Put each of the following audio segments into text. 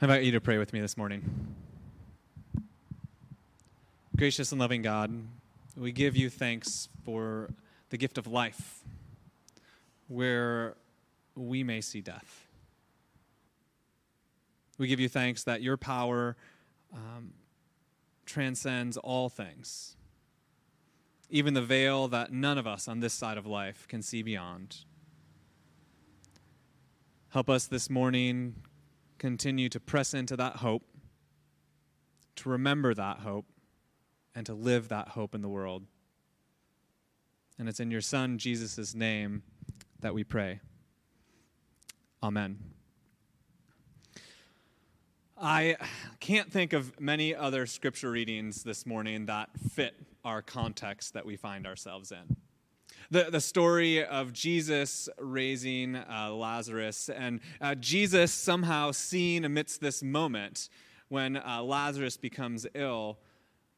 I invite you to pray with me this morning. Gracious and loving God, we give you thanks for the gift of life, where we may see death. We give you thanks that your power um, transcends all things, even the veil that none of us on this side of life can see beyond. Help us this morning continue to press into that hope, to remember that hope, and to live that hope in the world. And it's in your Son, Jesus' name, that we pray. Amen. I can't think of many other scripture readings this morning that fit our context that we find ourselves in the, the story of Jesus raising uh, Lazarus, and uh, Jesus somehow seen amidst this moment when uh, Lazarus becomes ill,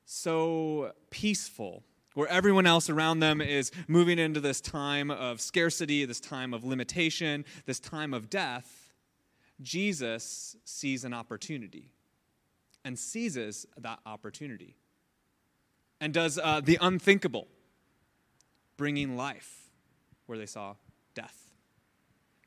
so peaceful, where everyone else around them is moving into this time of scarcity, this time of limitation, this time of death. Jesus sees an opportunity and seizes that opportunity and does uh, the unthinkable bringing life where they saw death.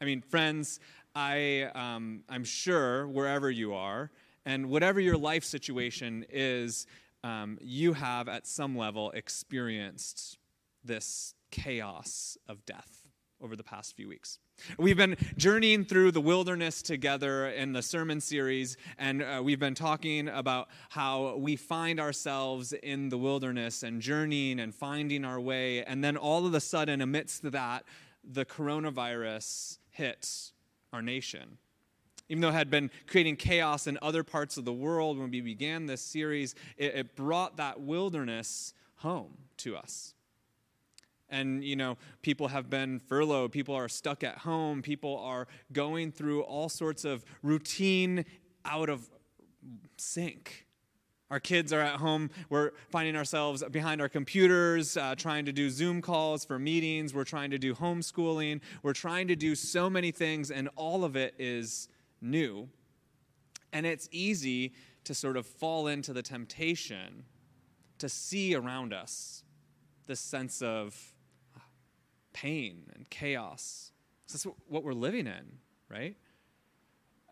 I mean, friends, I, um, I'm sure wherever you are, and whatever your life situation is, um, you have at some level experienced this chaos of death over the past few weeks. We've been journeying through the wilderness together in the sermon series, and uh, we've been talking about how we find ourselves in the wilderness and journeying and finding our way. And then all of a sudden, amidst that, the coronavirus hits our nation. Even though it had been creating chaos in other parts of the world when we began this series, it, it brought that wilderness home to us and you know people have been furloughed people are stuck at home people are going through all sorts of routine out of sync. Our kids are at home we're finding ourselves behind our computers uh, trying to do zoom calls for meetings we're trying to do homeschooling we're trying to do so many things and all of it is new. And it's easy to sort of fall into the temptation to see around us this sense of pain and chaos. That's what we're living in, right?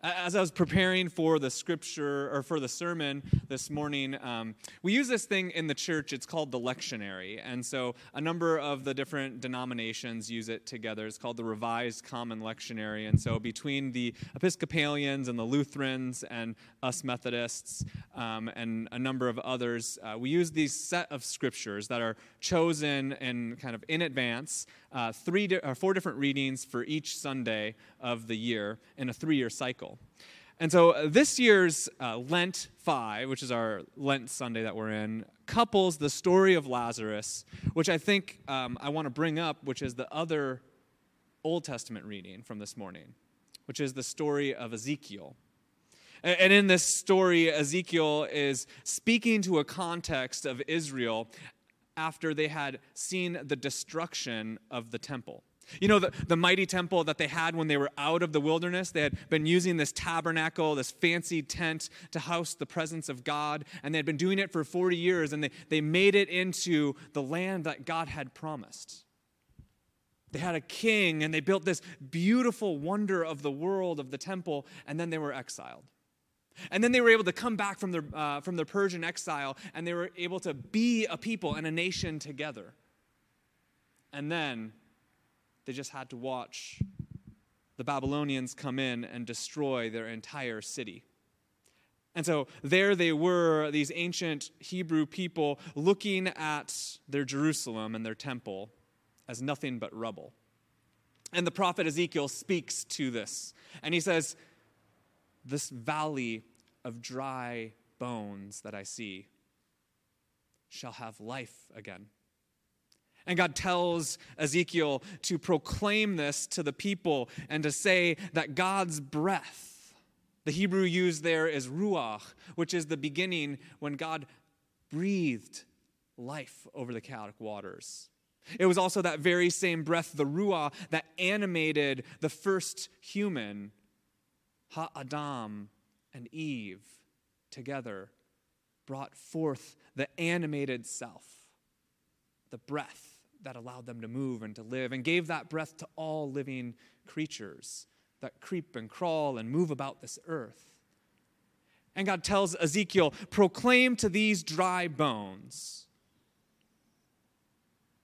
As I was preparing for the scripture or for the sermon this morning, um, we use this thing in the church. It's called the lectionary. And so a number of the different denominations use it together. It's called the Revised Common Lectionary. And so between the Episcopalians and the Lutherans and us Methodists um, and a number of others, uh, we use these set of scriptures that are chosen and kind of in advance, uh, three di- or four different readings for each Sunday of the year in a three year cycle. And so uh, this year's uh, Lent 5, which is our Lent Sunday that we're in, couples the story of Lazarus, which I think um, I want to bring up, which is the other Old Testament reading from this morning, which is the story of Ezekiel. And in this story, Ezekiel is speaking to a context of Israel after they had seen the destruction of the temple. You know, the, the mighty temple that they had when they were out of the wilderness, they had been using this tabernacle, this fancy tent to house the presence of God, and they had been doing it for 40 years, and they, they made it into the land that God had promised. They had a king, and they built this beautiful wonder of the world, of the temple, and then they were exiled. And then they were able to come back from their, uh, from their Persian exile, and they were able to be a people and a nation together. And then they just had to watch the Babylonians come in and destroy their entire city. And so there they were, these ancient Hebrew people, looking at their Jerusalem and their temple as nothing but rubble. And the prophet Ezekiel speaks to this. And he says, This valley of dry bones that I see shall have life again. And God tells Ezekiel to proclaim this to the people and to say that God's breath, the Hebrew used there is ruach, which is the beginning when God breathed life over the chaotic waters. It was also that very same breath, the ruah, that animated the first human, Ha Adam, and Eve together brought forth the animated self, the breath that allowed them to move and to live, and gave that breath to all living creatures that creep and crawl and move about this earth. And God tells Ezekiel, proclaim to these dry bones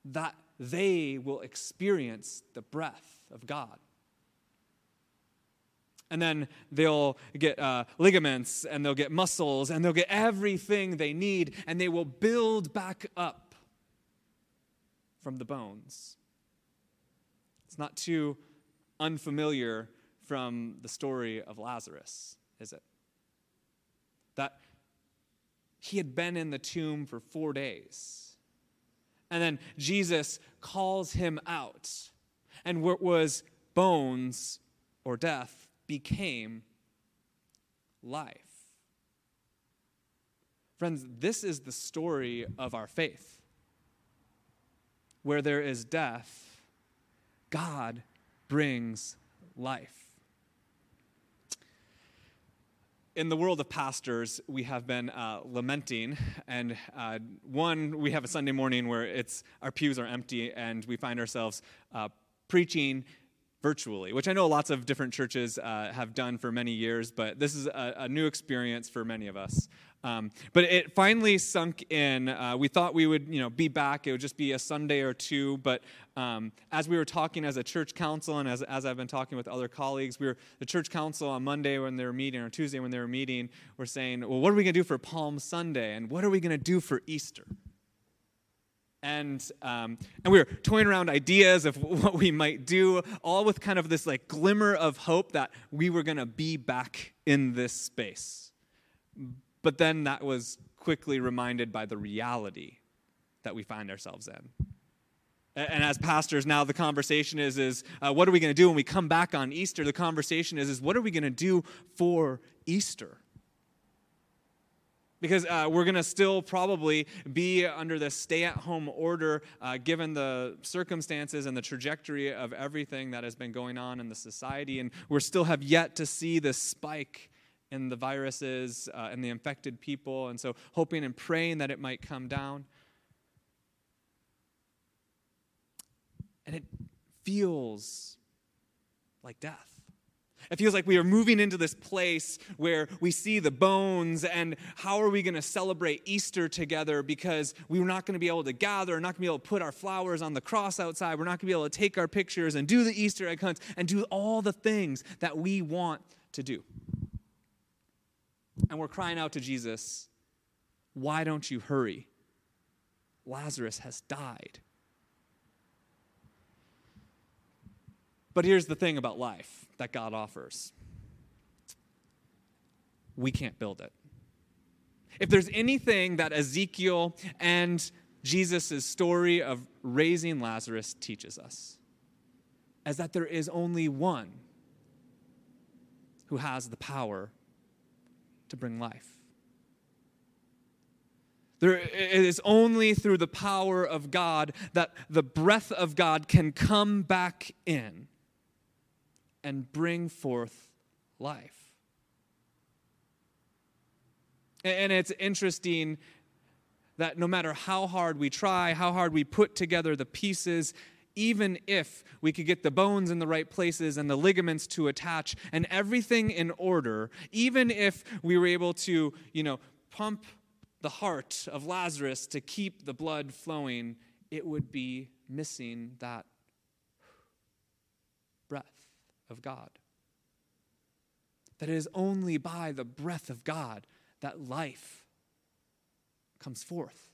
that they will experience the breath of God. And then they'll get uh, ligaments and they'll get muscles and they'll get everything they need and they will build back up from the bones. It's not too unfamiliar from the story of Lazarus, is it? That he had been in the tomb for four days. And then Jesus calls him out. And what was bones or death became life. Friends, this is the story of our faith. Where there is death, God brings life. in the world of pastors, we have been uh, lamenting, and uh, one, we have a Sunday morning where it's our pews are empty, and we find ourselves uh, preaching virtually, which I know lots of different churches uh, have done for many years, but this is a, a new experience for many of us. Um, but it finally sunk in. Uh, we thought we would, you know, be back. It would just be a Sunday or two. But um, as we were talking as a church council, and as, as I've been talking with other colleagues, we were the church council on Monday when they were meeting, or Tuesday when they were meeting, were saying, well, what are we going to do for Palm Sunday, and what are we going to do for Easter? and um, and we were toying around ideas of what we might do, all with kind of this like glimmer of hope that we were going to be back in this space. But then that was quickly reminded by the reality that we find ourselves in. And as pastors, now the conversation is, is uh, what are we going to do when we come back on Easter? The conversation is, is what are we going to do for Easter? because uh, we're going to still probably be under the stay at home order uh, given the circumstances and the trajectory of everything that has been going on in the society. And we still have yet to see this spike in the viruses uh, and the infected people. And so, hoping and praying that it might come down. And it feels like death. It feels like we are moving into this place where we see the bones, and how are we going to celebrate Easter together because we're not going to be able to gather, we're not going to be able to put our flowers on the cross outside, we're not going to be able to take our pictures and do the Easter egg hunts and do all the things that we want to do. And we're crying out to Jesus, Why don't you hurry? Lazarus has died. But here's the thing about life that God offers we can't build it. If there's anything that Ezekiel and Jesus' story of raising Lazarus teaches us, is that there is only one who has the power to bring life. There, it is only through the power of God that the breath of God can come back in and bring forth life. And it's interesting that no matter how hard we try, how hard we put together the pieces, even if we could get the bones in the right places and the ligaments to attach and everything in order, even if we were able to, you know, pump the heart of Lazarus to keep the blood flowing, it would be missing that breath of God. That it is only by the breath of God that life comes forth.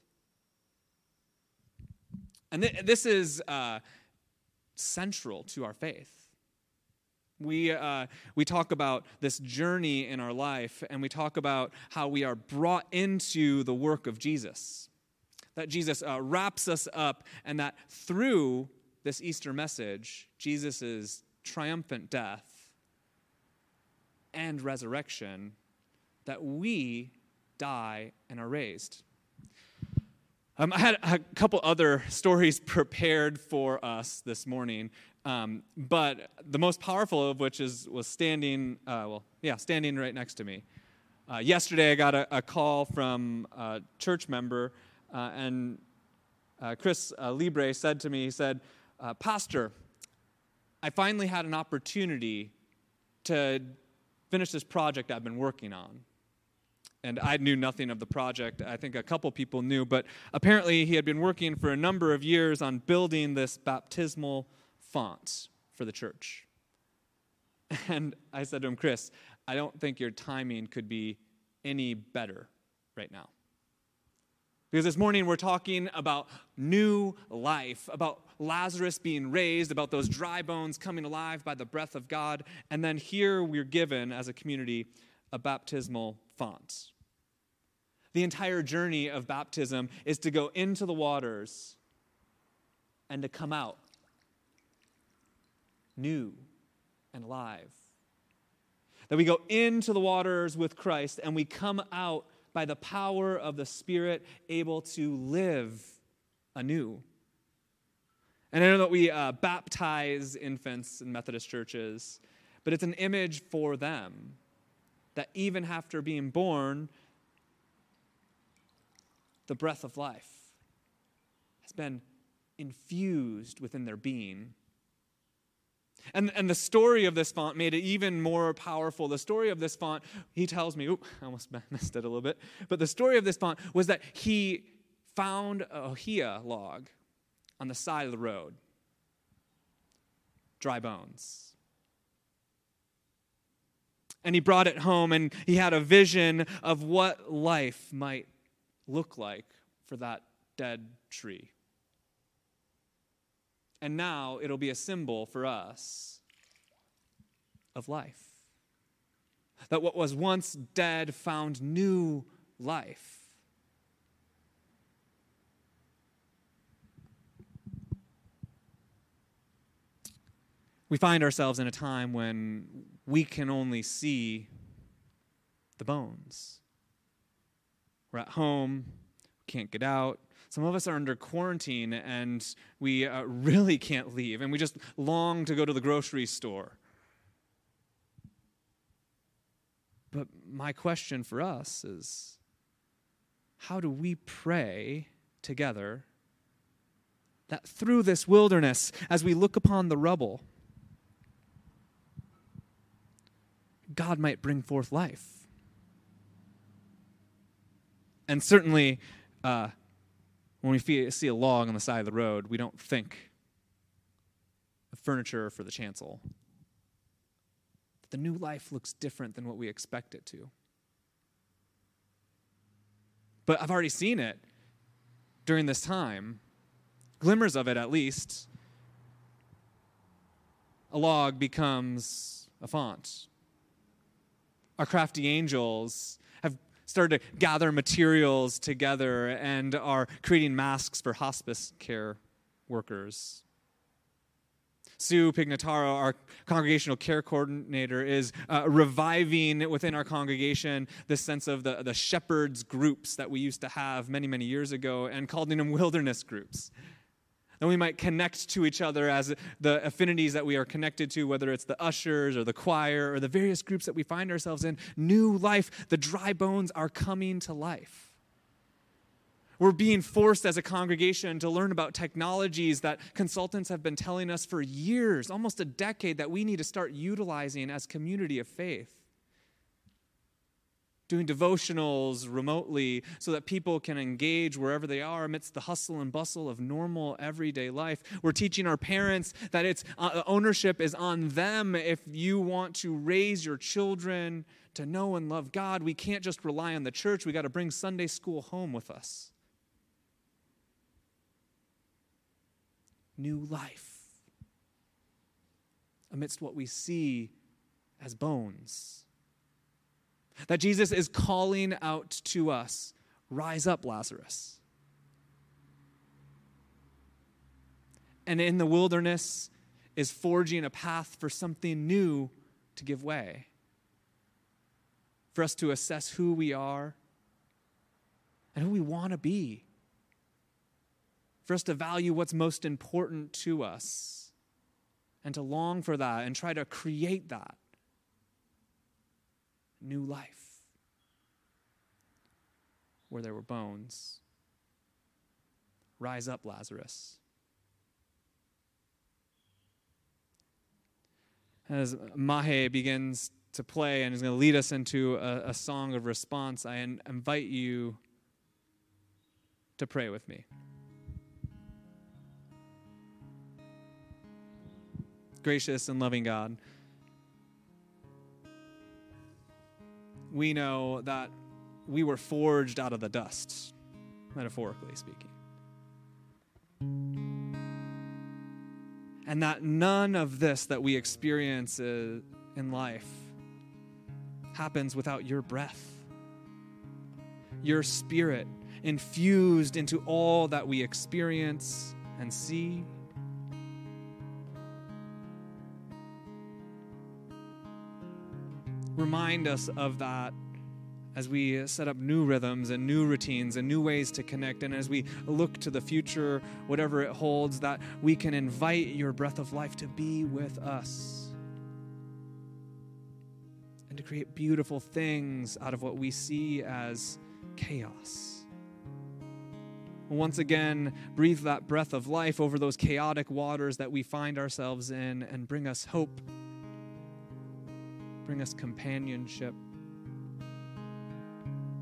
And th- this is uh, central to our faith. We, uh, we talk about this journey in our life, and we talk about how we are brought into the work of Jesus. That Jesus uh, wraps us up, and that through this Easter message, Jesus' triumphant death and resurrection, that we die and are raised. Um, I had a couple other stories prepared for us this morning, um, but the most powerful of which is was standing, uh, well, yeah, standing right next to me. Uh, yesterday, I got a, a, call from a church member, uh, and uh, Chris uh, Libre said to me, he said, uh, Pastor, I finally had an opportunity to finish this project I've been working on. And I knew nothing of the project. I think a couple people knew, but apparently he had been working for a number of years on building this baptismal font for the church. And I said to him, Chris, I don't think your timing could be any better right now. Because this morning we're talking about new life, about Lazarus being raised, about those dry bones coming alive by the breath of God. And then here we're given, as a community, a baptismal font. The entire journey of baptism is to go into the waters and to come out new and alive. That we go into the waters with Christ and we come out by the power of the Spirit able to live anew. And I know that we uh, baptize infants in Methodist churches, but it's an image for them that even after being born, the breath of life has been infused within their being and, and the story of this font made it even more powerful. The story of this font, he tells me, oop, I almost messed it a little bit. But the story of this font was that he found a ohia log on the side of the road, dry bones. And he brought it home and he had a vision of what life might look like for that dead tree. And now it'll be a symbol for us of life. That what was once dead found new life. We find ourselves in a time when we can only see the bones. We're at home, can't get out, some of us are under quarantine and we uh, really can't leave and we just long to go to the grocery store. But my question for us is how do we pray together that through this wilderness, as we look upon the rubble, God might bring forth life? And certainly, uh, when we see a log on the side of the road, we don't think of furniture for the chancel. The new life looks different than what we expect it to. But I've already seen it during this time, glimmers of it at least. A log becomes a font. Our crafty angels have started to gather materials together and are creating masks for hospice care workers. Sue Pignataro, our congregational care coordinator, is uh, reviving within our congregation this sense of the, the shepherds groups that we used to have many, many years ago and calling them wilderness groups and we might connect to each other as the affinities that we are connected to, whether it's the ushers or the choir or the various groups that we find ourselves in. New life, the dry bones are coming to life. We're being forced as a congregation to learn about technologies that consultants have been telling us for years, almost a decade, that we need to start utilizing as community of faith doing devotionals remotely so that people can engage wherever they are amidst the hustle and bustle of normal everyday life. We're teaching our parents that it's uh, ownership is on them if you want to raise your children to know and love God. We can't just rely on the church. We got to bring Sunday school home with us. New life amidst what we see as bones that Jesus is calling out to us rise up, Lazarus. And in the wilderness is forging a path for something new to give way, for us to assess who we are and who we want to be, for us to value what's most important to us and to long for that and try to create that new life. where there were bones. Rise up, Lazarus. As Mahe begins to play and is going to lead us into a, a song of response, I in, invite you to pray with me. Gracious and loving God, we know that we were forged out of the dust, metaphorically speaking. And that none of this that we experience uh, in life happens without your breath, your spirit infused into all that we experience and see. Remind us of that as we set up new rhythms and new routines and new ways to connect, and as we look to the future, whatever it holds, that we can invite your breath of life to be with us and to create beautiful things out of what we see as chaos. Once again, breathe that breath of life over those chaotic waters that we find ourselves in and bring us hope, bring us companionship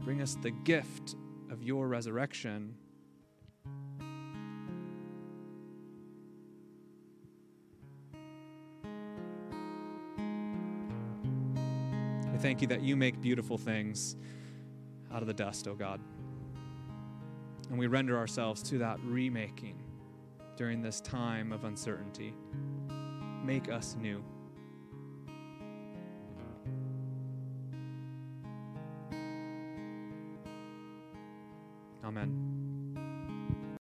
Bring us the gift of your resurrection. We thank you that you make beautiful things out of the dust, O oh God. And we render ourselves to that remaking during this time of uncertainty. Make us new.